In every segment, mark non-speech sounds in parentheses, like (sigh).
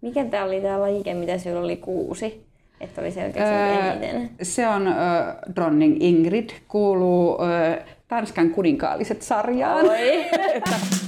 Mikä tämä oli tämä lajike, mitä sinulla oli kuusi? Että oli selkeästi öö, eniten. Se on äh, Dronning Ingrid, kuuluu äh, Tanskan kuninkaalliset sarjaan. Oi. (laughs)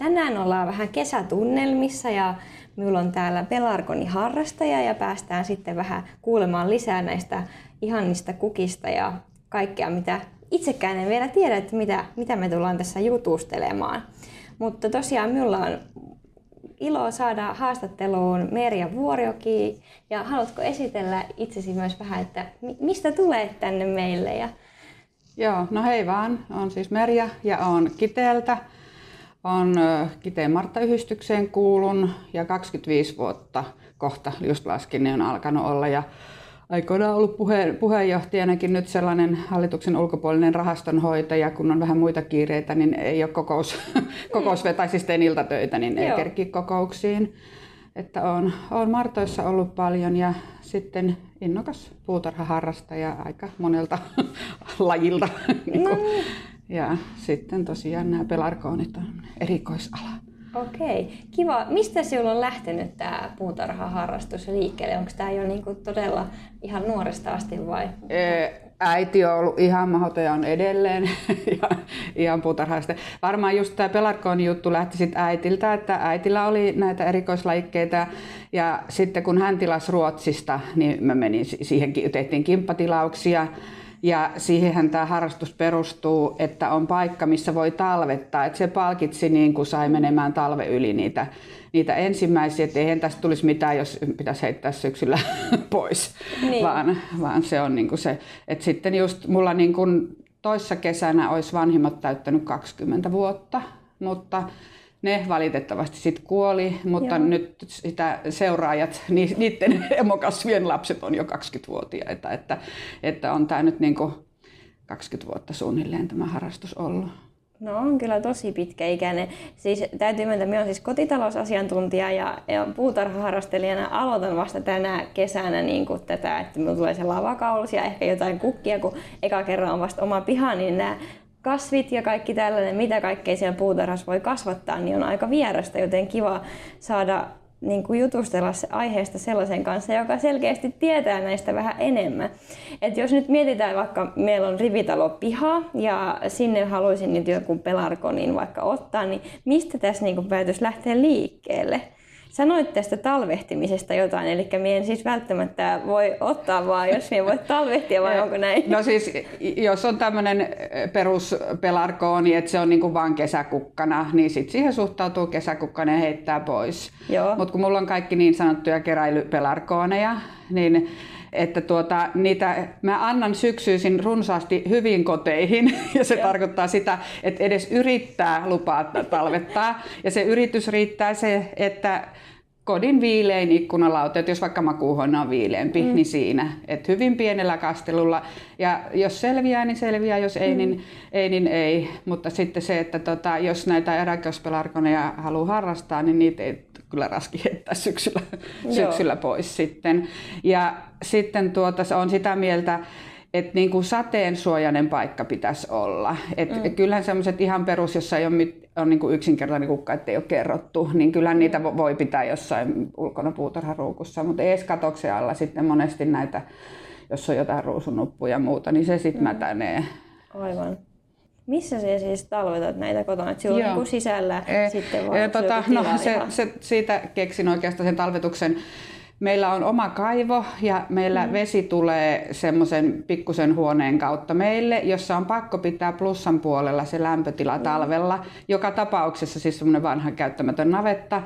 Tänään ollaan vähän kesätunnelmissa ja minulla on täällä Pelarkoni harrastaja ja päästään sitten vähän kuulemaan lisää näistä ihanista kukista ja kaikkea, mitä itsekään en vielä tiedä, että mitä, mitä me tullaan tässä jutustelemaan. Mutta tosiaan minulla on ilo saada haastatteluun Merja Vuorioki. Ja haluatko esitellä itsesi myös vähän, että mistä tulet tänne meille? Ja... Joo, no hei vaan. on siis Merja ja on Kiteeltä on Kiteen Martta-yhdistykseen kuulun ja 25 vuotta kohta just laskin, niin on alkanut olla. Ja aikoinaan ollut puhe, puheenjohtajanakin nyt sellainen hallituksen ulkopuolinen rahastonhoitaja, kun on vähän muita kiireitä, niin ei ole kokous, (laughs) kokous tai siis teen iltatöitä, niin ei kerki kokouksiin. Että on, on Martoissa ollut paljon ja sitten innokas puutarhaharrastaja aika monelta (laughs) lajilta. (laughs) niin kuin, no niin. Ja sitten tosiaan nämä pelarkoonit on erikoisala. Okei, kiva. Mistä sinulla on lähtenyt tämä puutarhaharrastus liikkeelle? Onko tämä jo niinku todella ihan nuoresta asti vai? Äiti on ollut ihan mahdoton ja on edelleen (laughs) ja, ihan puutarhaista. Varmaan just tämä pelarkoon juttu lähti sitten äitiltä, että äitillä oli näitä erikoislajikkeita ja sitten kun hän tilasi Ruotsista, niin mä menin siihen, tehtiin kimppatilauksia ja siihenhän tämä harrastus perustuu, että on paikka, missä voi talvettaa. Että se palkitsi niin kuin sai menemään talve yli niitä, niitä ensimmäisiä. Että eihän tästä tulisi mitään, jos pitäisi heittää syksyllä (laughs) pois. Niin. Vaan, vaan se on niin kuin se. Että sitten just mulla niin kuin toissa kesänä olisi vanhimmat täyttänyt 20 vuotta. Mutta ne valitettavasti sitten kuoli, mutta Joo. nyt sitä seuraajat, niiden (laughs) emokasvien lapset on jo 20-vuotiaita, että, että on tämä nyt niin kuin 20 vuotta suunnilleen tämä harrastus ollut. No on kyllä tosi pitkäikäinen. Siis täytyy myöntää, että minä olen siis kotitalousasiantuntija ja, ja puutarhaharrastelijana aloitan vasta tänä kesänä niin kuin tätä, että minulla tulee se lavakaulus ja ehkä jotain kukkia, kun eka kerran on vasta oma piha, niin nämä kasvit ja kaikki tällainen, mitä kaikkea siellä puutarhassa voi kasvattaa, niin on aika vierasta, joten kiva saada niin kuin jutustella se aiheesta sellaisen kanssa, joka selkeästi tietää näistä vähän enemmän. Et jos nyt mietitään vaikka, meillä on rivitalo piha ja sinne haluaisin nyt joku pelarkonin vaikka ottaa, niin mistä tässä niin kuin päätös lähteä liikkeelle? Sanoit tästä talvehtimisesta jotain, eli minä en siis välttämättä voi ottaa vaan, jos minä voi talvehtia vai (laughs) onko näin? No siis, jos on tämmöinen peruspelarkooni, että se on niin kuin vaan kesäkukkana, niin sitten siihen suhtautuu kesäkukkana ja heittää pois. Mutta kun mulla on kaikki niin sanottuja keräilypelarkooneja, niin että tuota, niitä mä annan syksyisin runsaasti hyvin koteihin (laughs) ja se Joo. tarkoittaa sitä, että edes yrittää lupaa talvettaa ja se yritys riittää se, että kodin viilein ikkunalauta, että jos vaikka makuuhuone on viileämpi, mm. niin siinä. Että hyvin pienellä kastelulla. Ja jos selviää, niin selviää, jos ei, mm. niin ei, niin ei. Mutta sitten se, että tota, jos näitä eräköspelarkoneja haluaa harrastaa, niin niitä ei kyllä raski heittää syksyllä, syksyllä pois sitten. Ja sitten tuota, on sitä mieltä, että niin kuin sateensuojainen paikka pitäisi olla. Et mm. Kyllähän semmoiset ihan perus, jossa ei ole, on niin kuin yksinkertainen kukka, ettei ole kerrottu, niin kyllä niitä voi pitää jossain ulkona puutarharuukussa, mutta ees katoksen alla sitten monesti näitä, jos on jotain ruusunuppuja ja muuta, niin se sitten mm. mätänee. Aivan. Missä se siis talvetat näitä kotona? Että on niin sisällä e, sitten vaan e, tota, no, se, se, siitä keksin oikeastaan sen talvetuksen Meillä on oma kaivo ja meillä mm. vesi tulee semmoisen pikkusen huoneen kautta meille, jossa on pakko pitää plussan puolella se lämpötila mm. talvella. Joka tapauksessa siis semmoinen vanha käyttämätön navetta.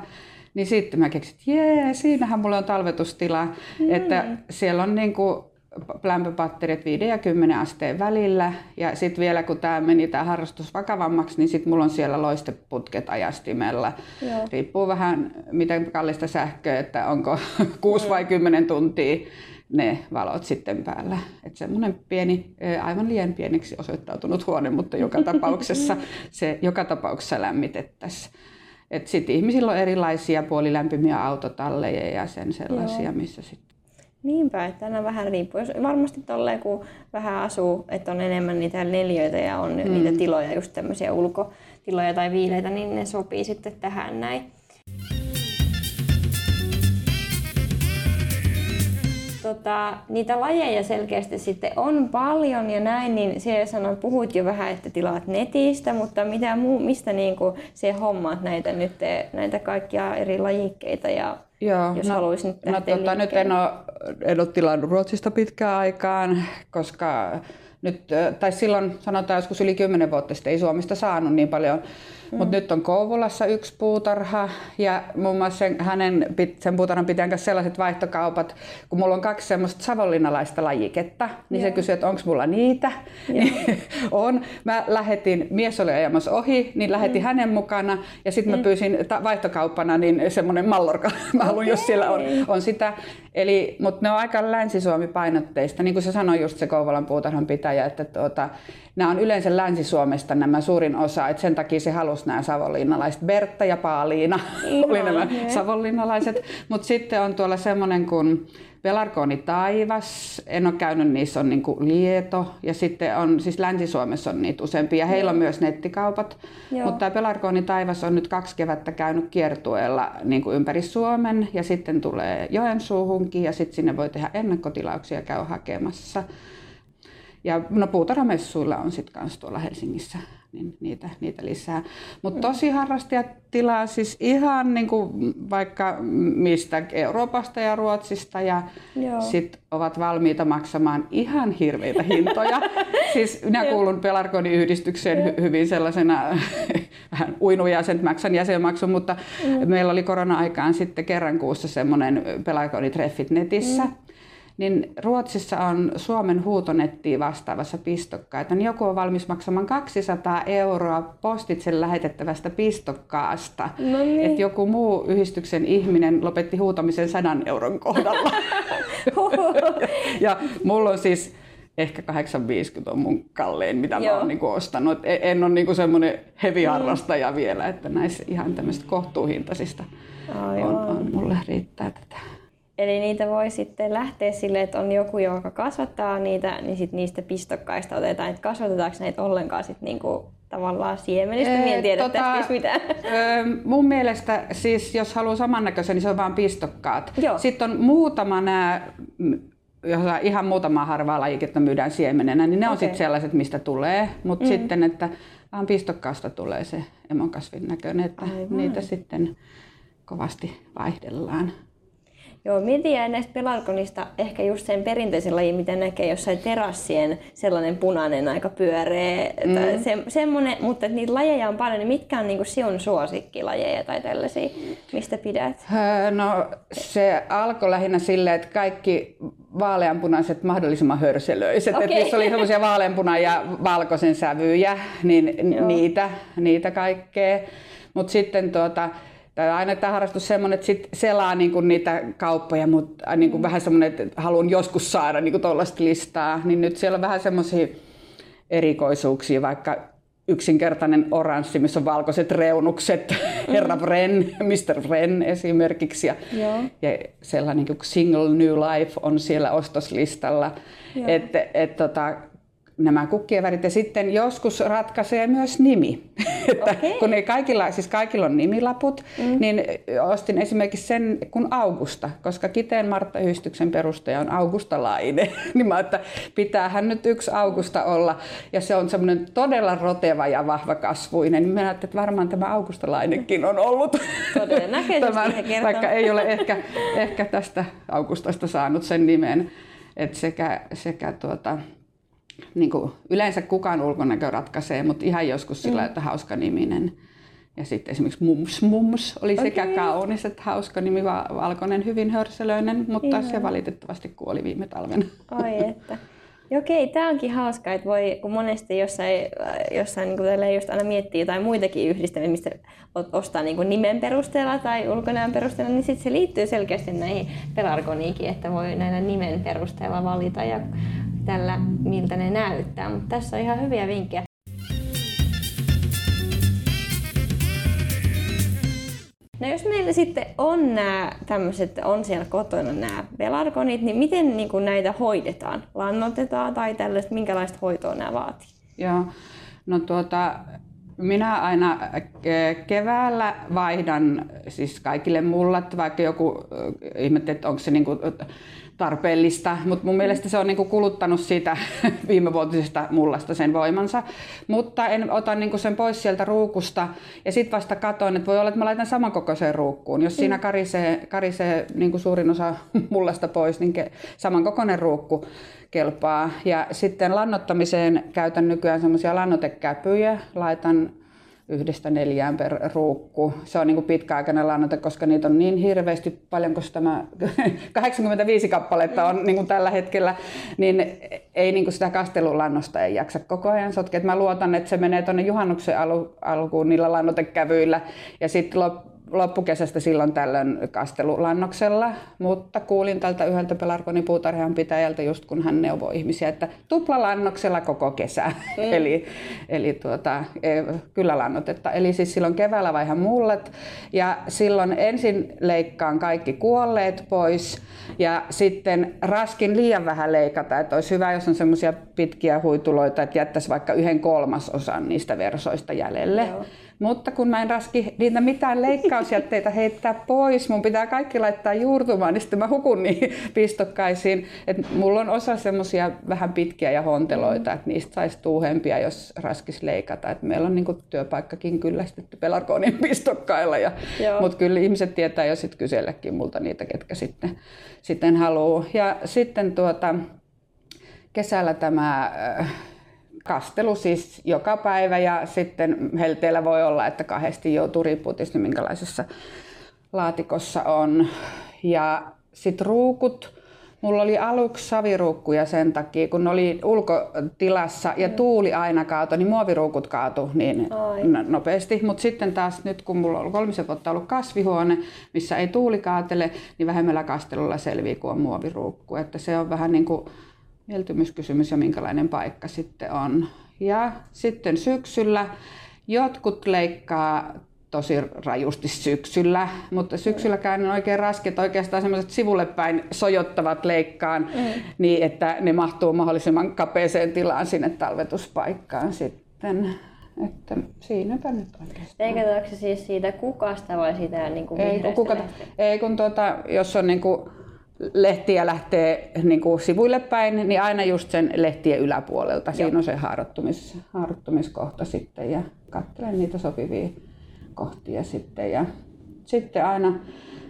Niin sitten mä keksin, että jee, siinähän mulla on talvetustila. Mm. Että siellä on niinku lämpöpatterit 5 ja 10 asteen välillä. Ja sitten vielä kun tämä meni tämä harrastus vakavammaksi, niin sitten mulla on siellä loisteputket ajastimella. Joo. Riippuu vähän miten kallista sähköä, että onko (laughs) 6 vai 10 tuntia ne valot sitten päällä. Että semmoinen pieni, aivan liian pieneksi osoittautunut huone, mutta joka (laughs) tapauksessa se joka tapauksessa lämmitettäisiin. Sitten ihmisillä on erilaisia puolilämpimiä autotalleja ja sen sellaisia, Joo. missä sitten Niinpä, että aina vähän riippuu. Jos varmasti tolleen, kun vähän asuu, että on enemmän niitä neljöitä ja on mm. niitä tiloja, just tämmöisiä ulkotiloja tai viileitä, niin ne sopii sitten tähän näin. tota, niitä lajeja selkeästi sitten on paljon ja näin, niin siellä sanoit, puhuit jo vähän, että tilaat netistä, mutta mitä muu, mistä niin kuin se hommaat näitä nyt, näitä kaikkia eri lajikkeita ja Joo, jos no, haluaisin nyt no, tota, nyt en ole, en ole tilannut Ruotsista pitkään aikaan, koska nyt, tai silloin sanotaan joskus yli 10 vuotta sitten ei Suomesta saanut niin paljon Mm. Mutta nyt on Kouvolassa yksi puutarha ja muun muassa sen, hänen, sen puutarhan pitäjän kanssa sellaiset vaihtokaupat, kun mulla on kaksi semmoista savonlinnalaista lajiketta, niin Joo. se kysyy, että onko mulla niitä. Niin, (laughs) on. Mä lähetin, mies oli ajamassa ohi, niin lähetin mm. hänen mukana ja sitten mm. mä pyysin ta- vaihtokauppana niin semmoinen mallorka. (laughs) mä haluan, okay. jos siellä on, on sitä. Eli, mutta ne on aika länsi-Suomi-painotteista. Niin kuin se sanoi just se Kouvolan puutarhan pitäjä, että tuota, nämä on yleensä Länsi-Suomesta nämä suurin osa, että sen takia se halusi nämä savonlinnalaiset. Bertta ja Paaliina oli nämä savonlinnalaiset, mutta sitten on tuolla semmoinen kuin Pelarkooni Taivas, en ole käynyt, niissä on niin kuin Lieto ja sitten on, siis Länsi-Suomessa on niitä useampia. Heillä on myös nettikaupat, Joo. mutta Pelarkooni Taivas on nyt kaksi kevättä käynyt kiertueella niin kuin ympäri Suomen ja sitten tulee Joensuuhunkin ja sitten sinne voi tehdä ennakkotilauksia ja käy hakemassa. Ja no puutarhamessuilla on sitten kanssa tuolla Helsingissä niin niitä, niitä lisää. Mutta tosi harrastajat tilaa siis ihan niin kuin vaikka mistä Euroopasta ja Ruotsista ja sitten ovat valmiita maksamaan ihan hirveitä hintoja. (laughs) siis minä kuulun Pelarkonin yhdistykseen hy- hyvin sellaisena (laughs) vähän uinujäsen, maksan jäsenmaksun, mutta mm. meillä oli korona-aikaan sitten kerran kuussa semmoinen Pelarkonitreffit netissä. Mm niin Ruotsissa on Suomen huutonettiin vastaavassa pistokkaita, niin joku on valmis maksamaan 200 euroa postitse lähetettävästä pistokkaasta. No niin. Että joku muu yhdistyksen ihminen lopetti huutamisen 100 euron kohdalla. (laughs) ja mulla on siis ehkä 850 on mun kallein, mitä Joo. mä oon niinku ostanut. En, en ole niinku semmoinen heavy-harrastaja mm. vielä, että näissä ihan tämmöistä kohtuuhintaisista on, on, mulle riittää tätä. Eli niitä voi sitten lähteä sille, että on joku, joka kasvattaa niitä, niin sit niistä pistokkaista otetaan, että kasvatetaanko näitä ollenkaan sit niinku tavallaan siemenistä, en tiedä tota, mitään. mun mielestä siis jos haluaa samannäköisen, niin se on vain pistokkaat. Joo. Sitten on muutama nämä jos ihan muutama harvaa lajiketta myydään siemenenä, niin ne okay. on sitten sellaiset, mistä tulee. Mutta mm. sitten, että vaan pistokkaasta tulee se emokasvin näköinen, että Aivan. niitä sitten kovasti vaihdellaan. Joo, mietin jäi näistä pelarkonista ehkä just sen perinteisen lajin, mitä näkee jossain terassien sellainen punainen aika pyöreä, mm. se, semmoinen, mutta niitä lajeja on paljon, niin mitkä on niinku sinun suosikkilajeja tai tällaisia, mistä pidät? No se alkoi lähinnä silleen, että kaikki vaaleanpunaiset mahdollisimman hörselöiset. Okay. Niissä oli semmoisia vaaleanpuna ja valkoisen sävyjä, niin Joo. niitä, niitä kaikkea. Mutta sitten tuota, tai aina tämä harrastus semmoinen, että sit selaa niinku niitä kauppoja, mutta niinku mm. vähän semmoinen, että haluan joskus saada niinku tuollaista listaa, niin nyt siellä on vähän semmoisia erikoisuuksia, vaikka yksinkertainen oranssi, missä on valkoiset reunukset, (laughs) mm. Herra Bren, Mr. Bren esimerkiksi. Ja, Joo. ja sellainen kuin Single New Life on siellä ostoslistalla. Että et, tota, nämä kukkien värit. Ja sitten joskus ratkaisee myös nimi. (laughs) että kun ei kaikilla, siis kaikilla on nimilaput, mm. niin ostin esimerkiksi sen kun Augusta, koska Kiteen Martta yhdistyksen perustaja on Augusta Laine. (laughs) niin mä että pitäähän nyt yksi Augusta olla. Ja se on semmoinen todella roteva ja vahva kasvuinen. Niin mä ajattelin, että varmaan tämä Augusta Lainekin on ollut. (laughs) Tämän, vaikka ei ole ehkä, ehkä tästä Augustasta saanut sen nimen. Et sekä, sekä tuota, niin kuin, yleensä kukaan ulkonäkö ratkaisee, mutta ihan joskus sillä, mm. että hauska niminen. Ja sitten esimerkiksi Mums Mums oli okay. sekä kaunis että hauska nimi, valkoinen, hyvin hörselöinen, mutta Ihan. se valitettavasti kuoli viime talvena. Ai että. Okei, tämä onkin hauska, että voi, kun monesti jossain, jossain niin kuin just aina miettii jotain muitakin yhdistelmiä, mistä ostaa niin kuin nimen perusteella tai ulkonäön perusteella, niin sitten se liittyy selkeästi näihin pelargoniikin, että voi näillä nimen perusteella valita ja tällä, miltä ne näyttää. Mutta tässä on ihan hyviä vinkkejä. No jos meillä sitten on nämä tämmöiset, on siellä kotona nämä pelargonit, niin miten niin kuin näitä hoidetaan? Lannotetaan tai tällaista, minkälaista hoitoa nämä vaatii? Joo, no tuota, minä aina keväällä vaihdan siis kaikille mullat, vaikka joku ihmettelee, että onko se niin kuin tarpeellista, mutta mun mielestä se on niinku kuluttanut siitä (laughs) viimevuotisesta mullasta sen voimansa. Mutta en ota niinku sen pois sieltä ruukusta ja sitten vasta katon, että voi olla, että mä laitan samankokoiseen ruukkuun. Jos siinä mm. karisee, karisee niinku suurin osa (laughs) mullasta pois, niin samankokoinen ruukku kelpaa. Ja sitten lannottamiseen käytän nykyään semmoisia lannotekäpyjä. Laitan yhdestä neljään per ruukku. Se on niin kuin pitkäaikainen lannoite, koska niitä on niin hirveästi paljon, koska tämä 85 kappaletta on niin kuin tällä hetkellä, niin ei niin kuin sitä kastelulannosta ei jaksa koko ajan sotkea. Mä luotan, että se menee tuonne juhannuksen alkuun niillä lannotekävyillä ja sitten loppukesästä silloin tällöin kastelulannoksella, mutta kuulin tältä yhdeltä Pelargonin puutarhan pitäjältä just kun hän neuvoi ihmisiä, että tuplalannoksella koko kesä. Mm. eli eli tuota, e, kyllä lannotetta. Eli siis silloin keväällä vaihan mullet ja silloin ensin leikkaan kaikki kuolleet pois ja sitten raskin liian vähän leikata, että olisi hyvä, jos on semmoisia pitkiä huituloita, että jättäisi vaikka yhden kolmasosan niistä versoista jäljelle. Joo. Mutta kun mä en raski niitä mitään leikkausjätteitä heittää pois, mun pitää kaikki laittaa juurtumaan, niin sitten mä hukun niihin pistokkaisiin. Et mulla on osa semmoisia vähän pitkiä ja honteloita, että niistä saisi tuuhempia, jos raskis leikata. Et meillä on niinku työpaikkakin kyllästetty pelarkonin pistokkailla. Ja, mutta kyllä ihmiset tietää jo sitten kyselläkin multa niitä, ketkä sitten, sitten haluaa. Ja sitten tuota, kesällä tämä äh, kastelu siis joka päivä ja sitten helteellä voi olla, että kahdesti joutuu riippuu tietysti minkälaisessa laatikossa on. Ja sitten ruukut. Mulla oli aluksi saviruukkuja sen takia, kun ne oli ulkotilassa ja tuuli aina kaato, niin muoviruukut kaatu niin Ai. nopeasti. Mutta sitten taas nyt, kun mulla on kolmisen vuotta ollut kasvihuone, missä ei tuuli kaatele, niin vähemmällä kastelulla selvii kuin on muoviruukku. Että se on vähän niin kuin mieltymyskysymys ja minkälainen paikka sitten on. Ja sitten syksyllä jotkut leikkaa tosi rajusti syksyllä, mutta syksylläkään on oikein rasket oikeastaan semmoiset sivulle päin sojottavat leikkaan mm. niin, että ne mahtuu mahdollisimman kapeeseen tilaan sinne talvetuspaikkaan sitten. Että siinäpä nyt oikeastaan. Leikataanko se siis siitä kukasta vai siitä niin kuin ei, kun kukata, ei kun tuota, jos on niin kuin lehtiä lähtee niin kuin sivuille päin, niin aina just sen lehtien yläpuolelta. Joo. Siinä on se haarottumis, haarottumiskohta sitten ja katselen niitä sopivia kohtia sitten. Ja sitten aina,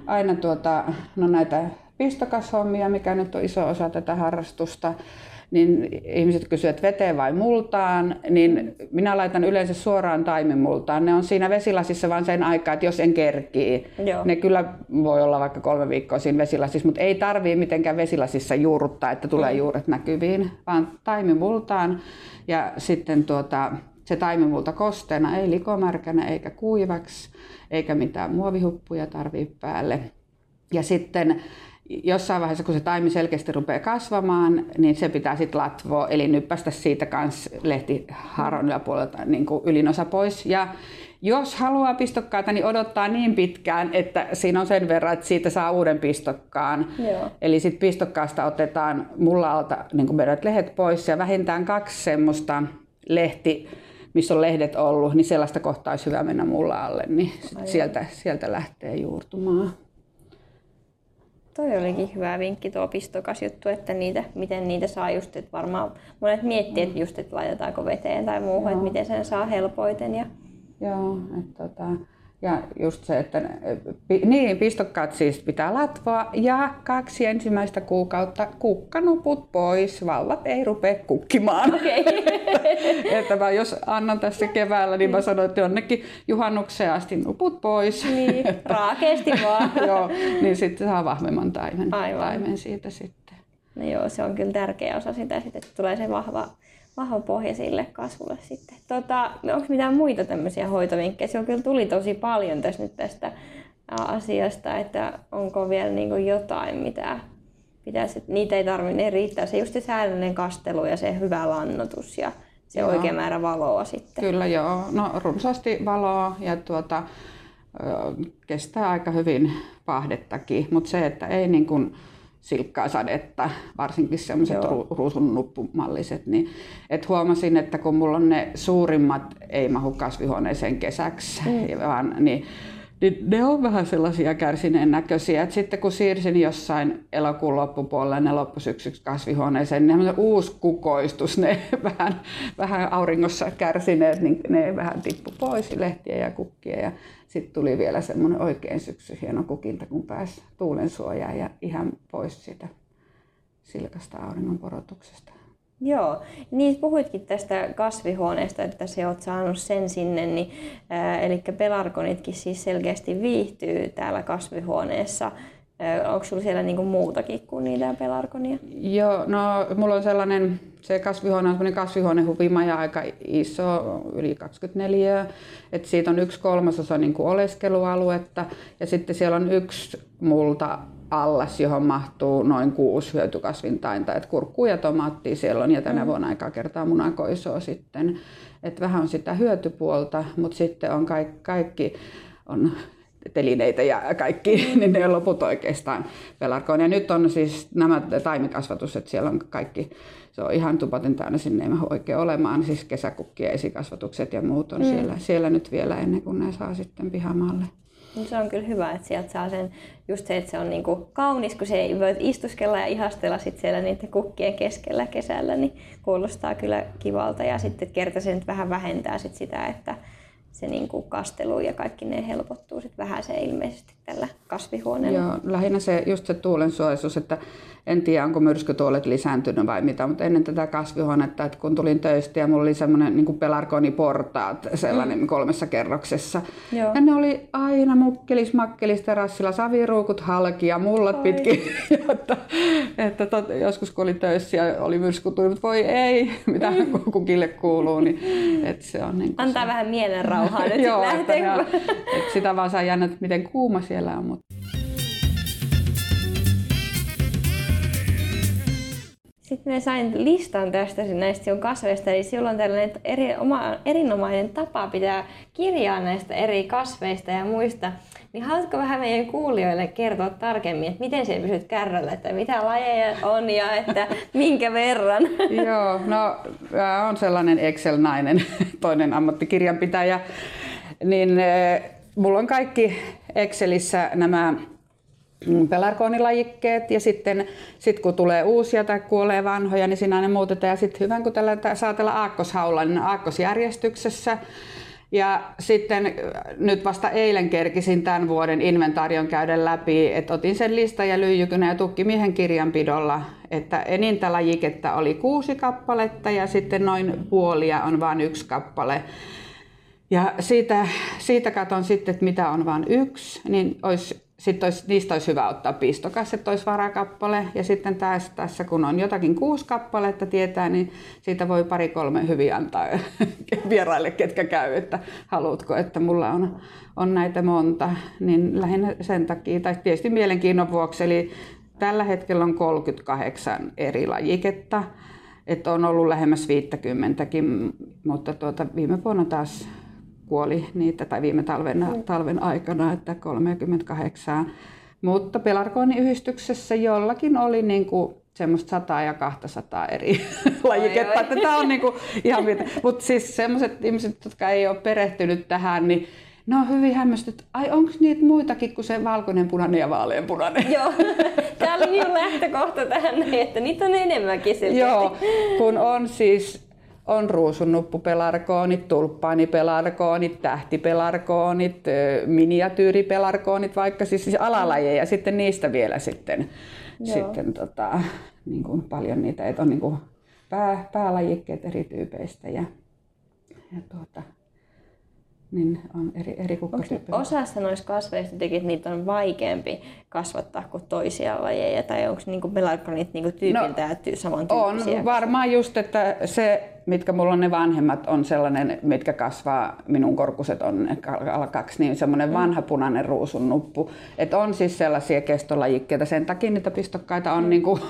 aina tuota, no näitä pistokashommia, mikä nyt on iso osa tätä harrastusta, niin ihmiset kysyvät, että veteen vai multaan, niin minä laitan yleensä suoraan taimimultaan. Ne on siinä vesilasissa vain sen aikaa, että jos en kerkii. Joo. Ne kyllä voi olla vaikka kolme viikkoa siinä vesilasissa, mutta ei tarvii mitenkään vesilasissa juurruttaa, että tulee mm. juuret näkyviin, vaan taimimultaan ja sitten tuota, se taimimulta kosteena, ei likomärkänä eikä kuivaksi, eikä mitään muovihuppuja tarvii päälle. Ja sitten jossain vaiheessa, kun se taimi selkeästi rupeaa kasvamaan, niin se pitää sitten latvoa, eli nyppästä siitä kans lehtiharon yläpuolelta niin kuin ylinosa pois. Ja jos haluaa pistokkaita, niin odottaa niin pitkään, että siinä on sen verran, että siitä saa uuden pistokkaan. Joo. Eli sitten pistokkaasta otetaan mulla alta niin kuin lehdet pois ja vähintään kaksi semmoista lehti, missä on lehdet ollut, niin sellaista kohtaa olisi hyvä mennä mulla alle, niin sieltä, sieltä lähtee juurtumaan. Toi olikin hyvä vinkki tuo pistokas juttu, että niitä, miten niitä saa just, että varmaan monet miettii, että just, että laitetaanko veteen tai muuhun, Joo. että miten sen saa helpoiten. Ja... Joo, että tota, Ja just se, että niin, pistokkaat siis pitää latvoa ja kaksi ensimmäistä kuukautta kukkanuput pois, vallat ei rupea kukkimaan. Okay. (laughs) että mä jos annan tässä keväällä, niin mä sanoin, että jonnekin juhannukseen asti nuput pois. Niin, raakeesti vaan. (laughs) joo, niin sitten saa vahvemman taimen, Aivan. taimen siitä sitten. No joo, se on kyllä tärkeä osa sitä, että tulee se vahva vahva pohja sille kasvulle sitten. Tota, onko mitään muita tämmöisiä hoitovinkkejä? Se on kyllä tuli tosi paljon tässä nyt tästä asiasta, että onko vielä niin jotain, mitä pitäisi, niitä ei tarvitse, ne riittää. Se just se säännöllinen kastelu ja se hyvä lannotus ja se joo. oikea määrä valoa sitten. Kyllä joo, no runsaasti valoa ja tuota, kestää aika hyvin pahdettakin, mutta se, että ei niin kuin, silkkaa sadetta, varsinkin semmoiset ruusun nuppumalliset, niin et huomasin, että kun mulla on ne suurimmat ei mahu kasvihuoneeseen kesäksi, mm. vaan, niin niin ne on vähän sellaisia kärsineen näköisiä. Et sitten kun siirsin jossain elokuun loppupuolella ne loppusyksyksi kasvihuoneeseen, niin uusi kukoistus, ne (laughs) vähän, vähän auringossa kärsineet, niin ne vähän tippu pois lehtiä ja kukkia. Ja sitten tuli vielä semmoinen oikein syksy hieno kukinta, kun pääsi tuulen suojaan ja ihan pois siitä silkasta auringon. Joo, niin puhuitkin tästä kasvihuoneesta, että se oot saanut sen sinne, niin, ää, eli pelarkonitkin siis selkeästi viihtyy täällä kasvihuoneessa. onko sulla siellä niinku muutakin kuin niitä pelarkonia? Joo, no mulla on sellainen, se kasvihuone on sellainen kasvihuonehuvimaja aika iso, yli 24, että siitä on yksi kolmasosa niinku oleskelualuetta ja sitten siellä on yksi multa allas, johon mahtuu noin kuusi hyötykasvintainta. Et kurkkuu ja tomaattia siellä on ja tänä mm. vuonna aika kertaa munakoisoa sitten. Et vähän on sitä hyötypuolta, mutta sitten on kaikki, kaikki on telineitä ja kaikki, (laughs) niin ne on loput oikeastaan pelarkoon. Ja nyt on siis nämä taimikasvatus, että siellä on kaikki, se on ihan tupaten täynnä, sinne ei oikein olemaan, siis kesäkukkien esikasvatukset ja muut on mm. siellä, siellä nyt vielä ennen kuin ne saa sitten pihamaalle. Se on kyllä hyvä, että sieltä saa sen, just se, että se on niinku kaunis, kun se ei voi istuskella ja ihastella sit siellä niiden kukkien keskellä kesällä, niin kuulostaa kyllä kivalta. Ja sitten kerta se nyt vähän vähentää sit sitä, että se niinku kastelu ja kaikki ne helpottuu sit vähän se ilmeisesti tällä kasvihuoneella. Joo, lähinnä se, just se tuulensuojaisuus, että en tiedä onko myrskytuolet lisääntynyt vai mitä, mutta ennen tätä kasvihuonetta, että kun tulin töistä ja mulla oli semmoinen niin pelarkoniportaat sellainen mm. kolmessa kerroksessa. Joo. Ja ne oli aina mukkelis, makkelis terassilla, saviruukut halki ja mullat pitkin. (laughs) että, että tot, joskus kun oli töissä ja oli myrskytuoli, mutta voi ei, (laughs) mitä mm. kukille kuuluu, niin että se on niin Antaa se... vähän mielen rauhaa nyt Joo, että, että sitä vaan saa jännä, miten kuuma siellä on. Mutta... Sitten me sain listan tästä näistä sinun kasveista, eli sinulla on tällainen eri, oma, erinomainen tapa pitää kirjaa näistä eri kasveista ja muista. Niin haluatko vähän meidän kuulijoille kertoa tarkemmin, että miten se pysyt kärrällä, että mitä lajeja on ja että (laughs) minkä verran? (laughs) Joo, no on sellainen Excel-nainen, (laughs) toinen ammattikirjanpitäjä, niin mulla on kaikki Excelissä nämä pelarkoonilajikkeet ja sitten sit kun tulee uusia tai kuolee vanhoja, niin siinä ne muutetaan ja sitten hyvän kun tällä saatella aakkoshaula, niin aakkosjärjestyksessä. Ja sitten nyt vasta eilen kerkisin tämän vuoden inventaarion käydä läpi, että otin sen lista ja lyijykynä ja tukkimiehen kirjanpidolla, että enintä lajiketta oli kuusi kappaletta ja sitten noin puolia on vain yksi kappale. Ja siitä, siitä katson sitten, että mitä on vain yksi, niin olisi sitten olisi, niistä olisi hyvä ottaa pistokas, että olisi varakappale. Ja sitten tässä, tässä kun on jotakin kuusi kappaletta tietää, niin siitä voi pari-kolme hyvin antaa (laughs) vieraille, ketkä käy, että haluatko, että mulla on, on näitä monta. Niin lähinnä sen takia, tai tietysti mielenkiinnon vuoksi, eli tällä hetkellä on 38 eri lajiketta. Että on ollut lähemmäs 50 mutta tuota, viime vuonna taas kuoli niitä, tai viime talven, mm. talven aikana, että 38. Mutta Pelargoniyhdistyksessä jollakin oli niin kuin semmoista 100 ja 200 eri (laughs) lajiketta. Että tämä on niin kuin ihan Mutta siis semmoiset ihmiset, jotka ei ole perehtynyt tähän, niin ne on hyvin hämmästyt, ai onko niitä muitakin kuin se valkoinen, punainen ja vaaleanpunainen? Joo, tämä oli minun lähtökohta tähän, että niitä on enemmänkin selkeästi. Joo, kun on siis on ruusunnuppupelarkoonit, tulppaanipelarkoonit, tähtipelarkoonit, miniatyyripelarkoonit, vaikka siis, siis alalajeja ja sitten niistä vielä sitten, sitten tota, niin kuin paljon niitä, että on niin kuin pää, päälajikkeet eri tyypeistä ja, ja tuota, niin on eri, eri kukkatyyppejä. Osassa noista kasveista että niitä on vaikeampi kasvattaa kuin toisia lajeja, tai onko niinku pelarkonit niinku tyypiltä no, ja samantyyppisiä? On varmaan just, että se mitkä mulla on ne vanhemmat, on sellainen, mitkä kasvaa, minun korkuset on alkaksi, niin semmoinen mm. vanha punainen ruusun nuppu. Että on siis sellaisia kestolajikkeita, sen takia niitä pistokkaita on mm. (laughs) niin kuin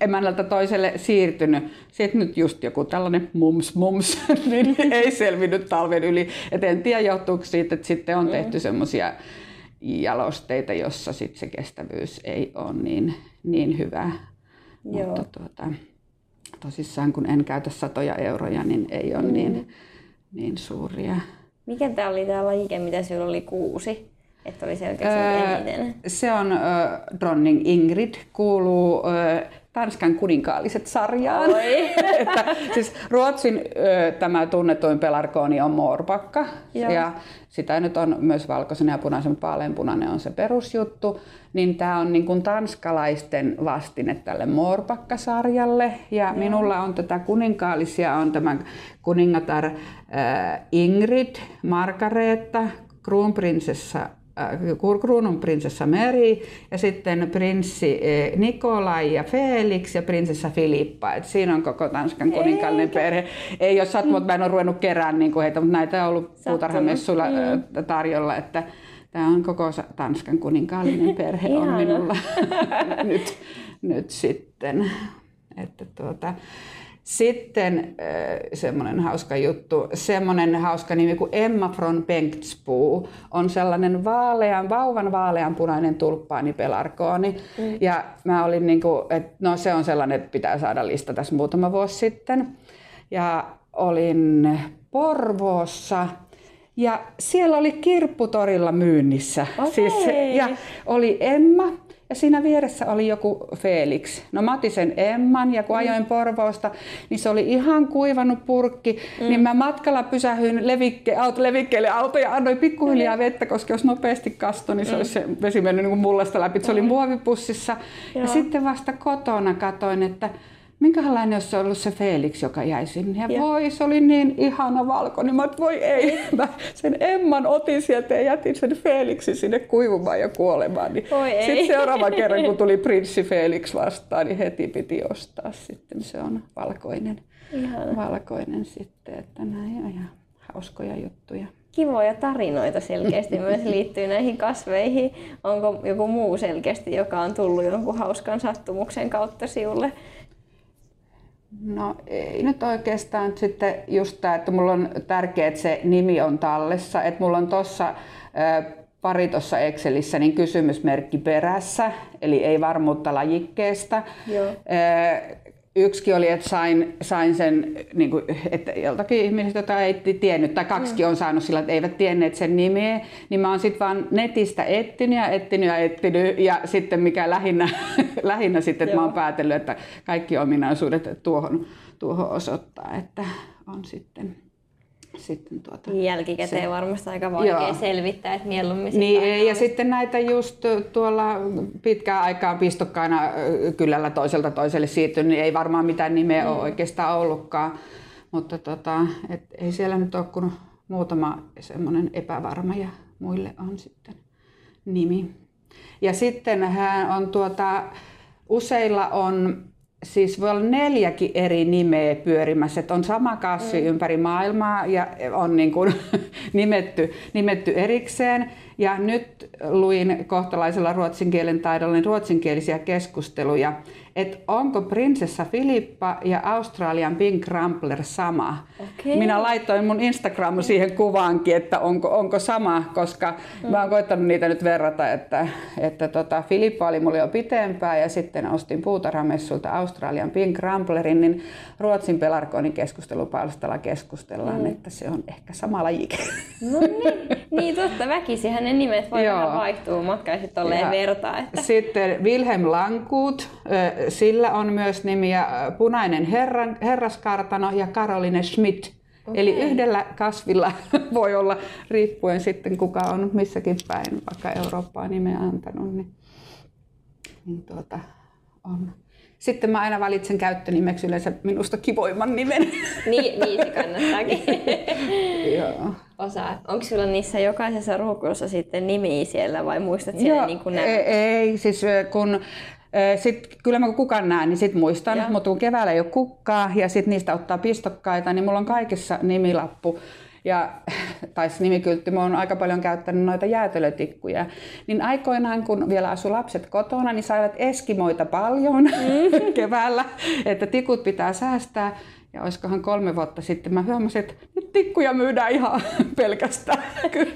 emännältä toiselle siirtynyt. Sitten nyt just joku tällainen mums mums, (laughs) niin (laughs) ei selvinnyt talven yli. Et en tiedä johtuuko siitä, että sitten on mm. tehty semmoisia jalosteita, jossa sit se kestävyys ei ole niin, niin hyvä. Joo. Mutta tuota, tosissaan kun en käytä satoja euroja, niin ei ole mm. niin, niin suuria. Mikä tämä oli tämä lajike, mitä sinulla oli kuusi? Että oli selkeästi öö, eniten. Se on äh, Dronning Ingrid, kuuluu äh, Tanskan kuninkaalliset sarjaan. (laughs) että, siis Ruotsin ö, tämä tunnetuin pelarkooni on Moorbakka. Ja sitä nyt on myös valkoisen ja punaisen vaaleanpunainen on se perusjuttu. Niin tämä on niin kuin tanskalaisten vastine tälle Moorbakka-sarjalle. Ja Joo. minulla on tätä kuninkaallisia, on tämä kuningatar äh, Ingrid, Margareetta, kruunprinsessa kruununprinsessa Mary ja sitten prinssi äh, Nikolai ja Felix ja prinsessa Filippa. Et siinä on koko Tanskan kuninkaallinen perhe. Ei ole sattunut, mä en ole ruvennut kerään niin heitä, mutta näitä on ollut puutarhamessuilla mm. tarjolla, että tämä on koko Tanskan kuninkaallinen (laughs) perhe on minulla (laughs) (laughs) nyt, nyt sitten. Että tuota, sitten semmoinen hauska juttu, semmoinen hauska nimi kuin Emma von Bengtsbu on sellainen vaalean, vauvan vaaleanpunainen tulppaanipelarkooni. Mm. Ja mä olin niin kuin, että no se on sellainen, että pitää saada lista tässä muutama vuosi sitten. Ja olin Porvoossa ja siellä oli kirpputorilla myynnissä. Okay. Siis, ja oli Emma ja siinä vieressä oli joku Felix. No mä otin sen Emman ja kun mm. ajoin Porvoosta, niin se oli ihan kuivannut purkki. Mm. Niin mä matkalla pysähyin levikke, auto, levikkeelle auto ja annoin pikkuhiljaa mm. vettä, koska jos nopeasti kastoi, niin se mm. olisi se vesi mennyt niin kuin mullasta läpi. Se oli mm. muovipussissa. Joo. Ja sitten vasta kotona katoin, että minkälainen olisi ollut se Felix, joka jäi sinne. Ja, ja. voi, se oli niin ihana valkoinen. Mä voi ei, mä sen Emman otin sieltä ja jätin sen Felixin sinne kuivumaan ja kuolemaan. Niin sitten seuraava kerran, kun tuli prinssi Felix vastaan, niin heti piti ostaa sitten. Se on valkoinen, ihana. valkoinen sitten, että näin ihan hauskoja juttuja kivoja tarinoita selkeästi (laughs) myös liittyy näihin kasveihin. Onko joku muu selkeästi, joka on tullut jonkun hauskan sattumuksen kautta siulle No ei nyt oikeastaan sitten just tämä, että mulla on tärkeää, että se nimi on tallessa. Että mulla on tuossa pari tuossa Excelissä niin kysymysmerkki perässä, eli ei varmuutta lajikkeesta. Joo. Yksikin oli, että sain, sain sen, niin kuin, että joltakin ihmisiltä, jota ei tiennyt, tai kaksi on saanut sillä, että eivät tienneet sen nimeä, niin mä oon sitten vaan netistä etsinyt ja etsinyt ja etsinyt, ja sitten mikä lähinnä, (laughs) lähinnä sitten, että mä oon päätellyt, että kaikki ominaisuudet tuohon, tuohon osoittaa, että on sitten sitten tuota, Jälkikäteen se, varmasti aika vaikea joo. selvittää, että mieluummin niin, ja sitten näitä just tuolla pitkään aikaan pistokkaina kylällä toiselta toiselle siirtynyt, niin ei varmaan mitään nimeä mm. ole oikeastaan ollutkaan. Mutta tota, et ei siellä nyt ole kuin muutama semmoinen epävarma ja muille on sitten nimi. Ja sitten hän on tuota, useilla on siis voi olla neljäkin eri nimeä pyörimässä. Että on sama kasvi mm. ympäri maailmaa ja on niin kuin (laughs) nimetty, nimetty erikseen. Ja nyt luin kohtalaisella ruotsin kielen taidolla niin ruotsinkielisiä keskusteluja että onko prinsessa Filippa ja Australian Pink Rambler sama. Okay. Minä laitoin mun Instagram siihen kuvaankin, että onko, onko sama, koska mm. mä oon koittanut niitä nyt verrata, että, että tota, Filippa oli mulle jo pitempään ja sitten ostin puutarhamessulta Australian Pink Ramblerin, niin Ruotsin pelarkoonin keskustelupalstalla keskustellaan, mm. että se on ehkä sama lajike. No niin, niin totta, väkisihän ne nimet voi vähän vaihtua, matkaisit tolleen vertaa. Että... Sitten Wilhelm Lankut, sillä on myös nimiä Punainen herran, herraskartano ja Caroline Schmidt. Okay. Eli yhdellä kasvilla (laughs) voi olla, riippuen sitten kuka on missäkin päin, vaikka Eurooppaa nimeä antanut, niin, niin tuota, on. Sitten mä aina valitsen käyttönimeksi yleensä minusta kivoimman nimen. (laughs) Niin, niin se kannattaakin. (laughs) Joo. Osaa. Onko sulla niissä jokaisessa ruukussa sitten nimi siellä vai muistat siellä niin kuin ei, ei, siis kun sitten kyllä mä kun kukan näen, niin sit muistan, ja. mutta kun keväällä ei ole kukkaa ja sitten niistä ottaa pistokkaita, niin mulla on kaikissa nimilappu. Ja, (laughs) tai nimikyltti, mä oon aika paljon käyttänyt noita jäätelötikkuja. Niin aikoinaan, kun vielä asu lapset kotona, niin saivat eskimoita paljon mm. (laughs) keväällä, että tikut pitää säästää. Ja olisikohan kolme vuotta sitten mä huomasin, että nyt tikkuja myydään ihan (laughs) pelkästään.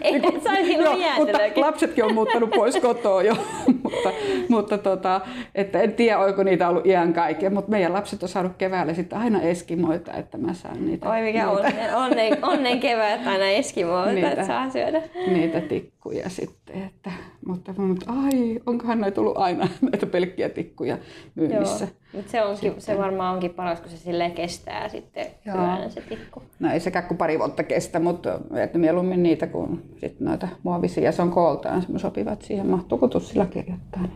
Ei, niin saisi joo, mutta lapsetkin on muuttanut pois kotoa jo. (laughs) mutta mutta tota, että en tiedä, oiko niitä ollut iän kaiken. Mutta meidän lapset on saanut keväällä sitten aina eskimoita, että mä saan niitä. Oi mikä onnen, onnen, onnen kevät aina eskimoita, niitä, että saa syödä. Niitä tikkuja sitten. Että, mutta, mutta ai, onkohan noita tullut aina (laughs) näitä pelkkiä tikkuja myynnissä. Joo. Mutta se, onkin, se varmaan onkin paras, kun se silleen kestää sitten hyvänä se tikku. No ei sekään kuin pari vuotta kestä, mutta että mieluummin niitä kuin sit noita muovisia. Se on kooltaan, sopivat siihen. Mahtuuko tussilla kirjoittaa?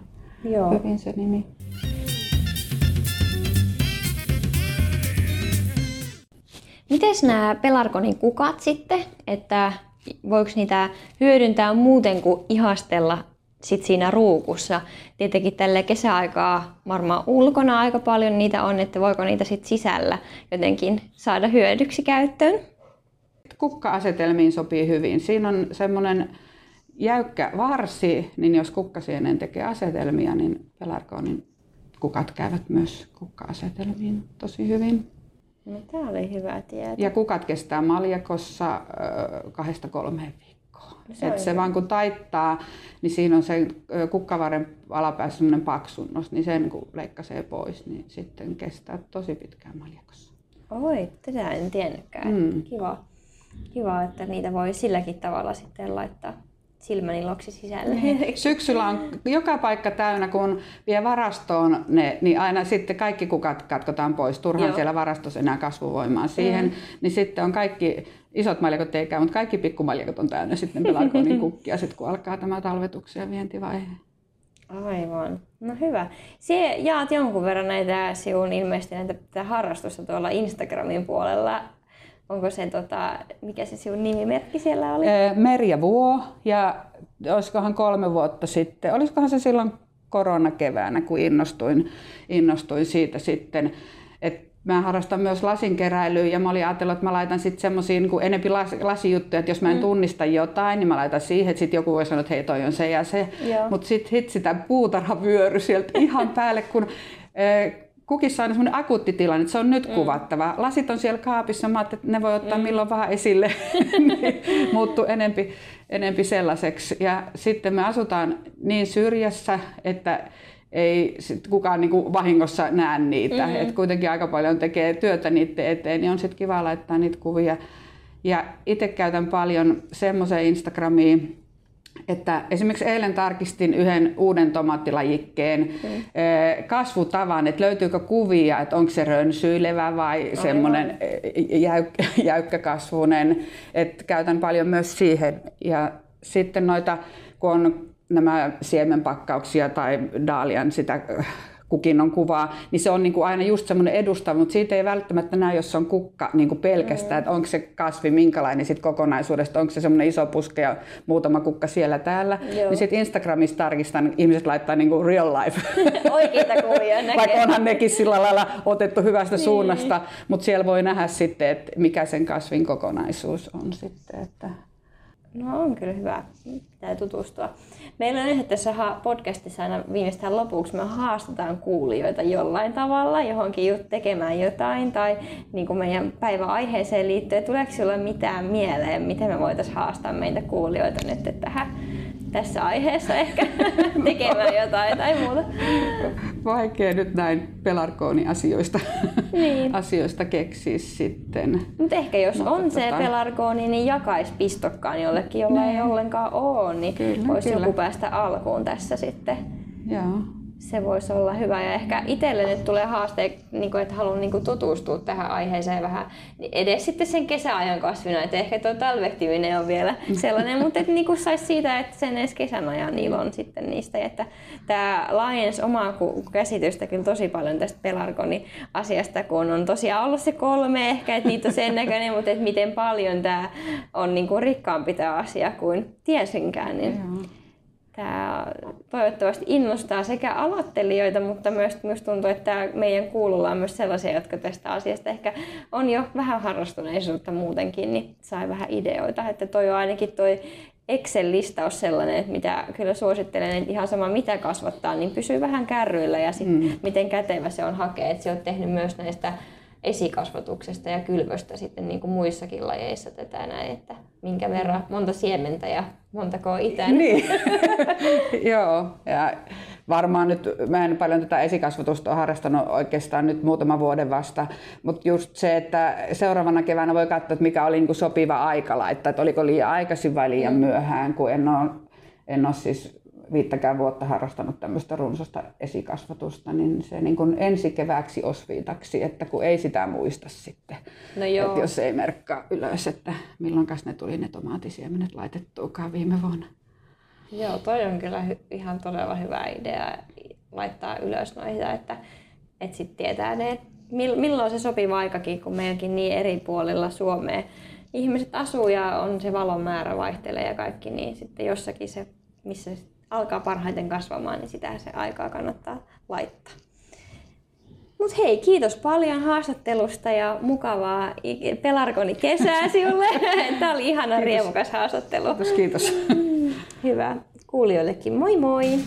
Joo. Hyvin se nimi. Miten nämä pelarkonin kukat sitten, että voiko niitä hyödyntää muuten kuin ihastella sit siinä ruukussa. Tietenkin tälle kesäaikaa varmaan ulkona aika paljon niitä on, että voiko niitä sit sisällä jotenkin saada hyödyksi käyttöön? Kukka-asetelmiin sopii hyvin. Siinä on semmoinen jäykkä varsi, niin jos kukkasienen tekee asetelmia, niin pelarkoonin kukat käyvät myös kukka-asetelmiin tosi hyvin. No, tämä oli hyvä tietää. Ja kukat kestää maljakossa kahdesta kolmeen viikkoa. Se, Et se vaan kun taittaa, niin siinä on se kukkavaren alapäässä semmoinen paksunnos, niin sen kun leikkaisee pois, niin sitten kestää tosi pitkään maljakossa. Oi, tätä en tiennytkään. Mm. Kiva. Kiva, että niitä voi silläkin tavalla sitten laittaa silmäniloksi sisälle. Niin. Syksyllä on joka paikka täynnä, kun vie varastoon ne, niin aina sitten kaikki kukat katkotaan pois. Turhaan Joo. siellä varastossa enää kasvuvoimaa siihen. Mm. Niin sitten on kaikki, isot maljakot ei käy, mutta kaikki pikkumaljakot on täynnä sitten pelakonin (laughs) kukkia, sit kun alkaa tämä talvetuksen ja vientivaihe. Aivan. No hyvä. Sie jaat jonkun verran näitä sinun ilmeisesti näitä harrastusta tuolla Instagramin puolella onko se, tota, mikä se sinun nimimerkki siellä oli? Merja Vuo ja olisikohan kolme vuotta sitten, olisikohan se silloin koronakeväänä, kun innostuin, innostuin siitä sitten, että mä harrastan myös lasinkeräilyä ja mä olin ajatellut, että mä laitan sitten semmoisia niin enempi las, lasijuttuja, että jos mä en mm. tunnista jotain, niin mä laitan siihen, että sitten joku voi sanoa, että hei toi on se ja se. Mutta sitten hit sitä puutarhavyöry sieltä ihan (laughs) päälle, kun kukissa on semmoinen akuutti tilanne, että se on nyt mm. kuvattava. Lasit on siellä kaapissa, mä että ne voi ottaa mm. milloin vähän esille, (laughs) niin muuttuu enempi, enempi sellaiseksi. Ja sitten me asutaan niin syrjässä, että ei sit kukaan niinku vahingossa näe niitä. Mm-hmm. Et kuitenkin aika paljon tekee työtä niiden eteen, niin on sitten kiva laittaa niitä kuvia. Ja itse käytän paljon semmoiseen Instagramiin, että esimerkiksi eilen tarkistin yhden uuden tomaattilajikkeen mm. kasvutavan, että löytyykö kuvia, että onko se rönsyilevä vai semmoinen jäykkä, (laughs) jäykkäkasvunen. Että käytän paljon myös siihen. Ja sitten noita, kun on nämä siemenpakkauksia tai daalian sitä kukinnon kuvaa, niin se on niin kuin aina just semmoinen edustava, mutta siitä ei välttämättä näy, jos se on kukka niin kuin pelkästään, mm. että onko se kasvi minkälainen sit kokonaisuudesta, onko se semmoinen iso puske ja muutama kukka siellä täällä. Joo. Niin sitten Instagramissa tarkistan, ihmiset laittaa niin kuin real life. (laughs) Oikeita kuvia (laughs) näkee. Vaikka onhan nekin sillä lailla otettu hyvästä niin. suunnasta, mutta siellä voi nähdä sitten, että mikä sen kasvin kokonaisuus on sitten. Että... No on kyllä hyvä. Pitää tutustua. Meillä on tässä podcastissa aina viimeistään lopuksi me haastetaan kuulijoita jollain tavalla johonkin tekemään jotain tai niin kuin meidän päiväaiheeseen liittyen. Tuleeko sinulle mitään mieleen, miten me voitaisiin haastaa meitä kuulijoita nyt tähän tässä aiheessa ehkä (laughs) tekemään jotain tai muuta. Vaikea nyt näin pelarkooni asioista, niin. (laughs) asioista keksiä sitten. Mutta ehkä jos Mutta on tota... se pelarkooni, niin jakaisi pistokkaan jollekin, jolla ne. ei ollenkaan ole, niin kyllä, voisi kyllä. joku päästä alkuun tässä sitten. Joo. Se voisi olla hyvä. Ja ehkä itselle nyt tulee haaste, niin kuin, että haluan niin kuin tutustua tähän aiheeseen vähän niin edes sitten sen kesäajan kasvina. Että ehkä tuo talvehtiminen on vielä sellainen, mutta että niin saisi siitä, että sen edes kesän ajan ilon sitten niistä. Ja että tämä laajens omaa käsitystä kyllä tosi paljon tästä pelarkoni asiasta, kun on tosiaan ollut se kolme ehkä, että niitä on sen näköinen, mutta että miten paljon tämä on niin kuin rikkaampi tämä asia kuin tiesinkään. Niin tämä toivottavasti innostaa sekä aloittelijoita, mutta myös, myös tuntuu, että meidän kuululla on myös sellaisia, jotka tästä asiasta ehkä on jo vähän harrastuneisuutta muutenkin, niin sai vähän ideoita. Että toi on ainakin toi Excel-listaus sellainen, että mitä kyllä suosittelen, että ihan sama mitä kasvattaa, niin pysyy vähän kärryillä ja sit mm. miten kätevä se on hakea. Että se on tehnyt myös näistä esikasvatuksesta ja kylvöstä sitten niin kuin muissakin lajeissa tätä näin, että minkä verran, monta siementä ja montako itään. (laughs) Niin, (laughs) joo. Ja varmaan nyt, mä en paljon tätä esikasvatusta ole harrastanut oikeastaan nyt muutama vuoden vasta, mutta just se, että seuraavana keväänä voi katsoa, että mikä oli niin kuin sopiva aika laittaa, että oliko liian aikaisin vai liian mm. myöhään, kun en ole, en ole siis viittäkään vuotta harrastanut tämmöistä runsasta esikasvatusta, niin se niin kuin ensi kevääksi osviitaksi, että kun ei sitä muista sitten. No joo. Että jos ei merkkaa ylös, että milloinkas ne tuli ne tomaattisiemenet laitettuukaan viime vuonna. Joo, toi on kyllä hy- ihan todella hyvä idea laittaa ylös noita, että, että sitten tietää ne, milloin se sopiva aikakin, kun meidänkin niin eri puolilla Suomea ihmiset asuu ja on se valon määrä vaihtelee ja kaikki, niin sitten jossakin se, missä alkaa parhaiten kasvamaan, niin sitä se aikaa kannattaa laittaa. Mut hei, kiitos paljon haastattelusta ja mukavaa pelarkoni kesää sinulle. (laughs) Tämä oli ihana kiitos. riemukas haastattelu. Kiitos, kiitos. Hyvä. Kuulijoillekin moi moi!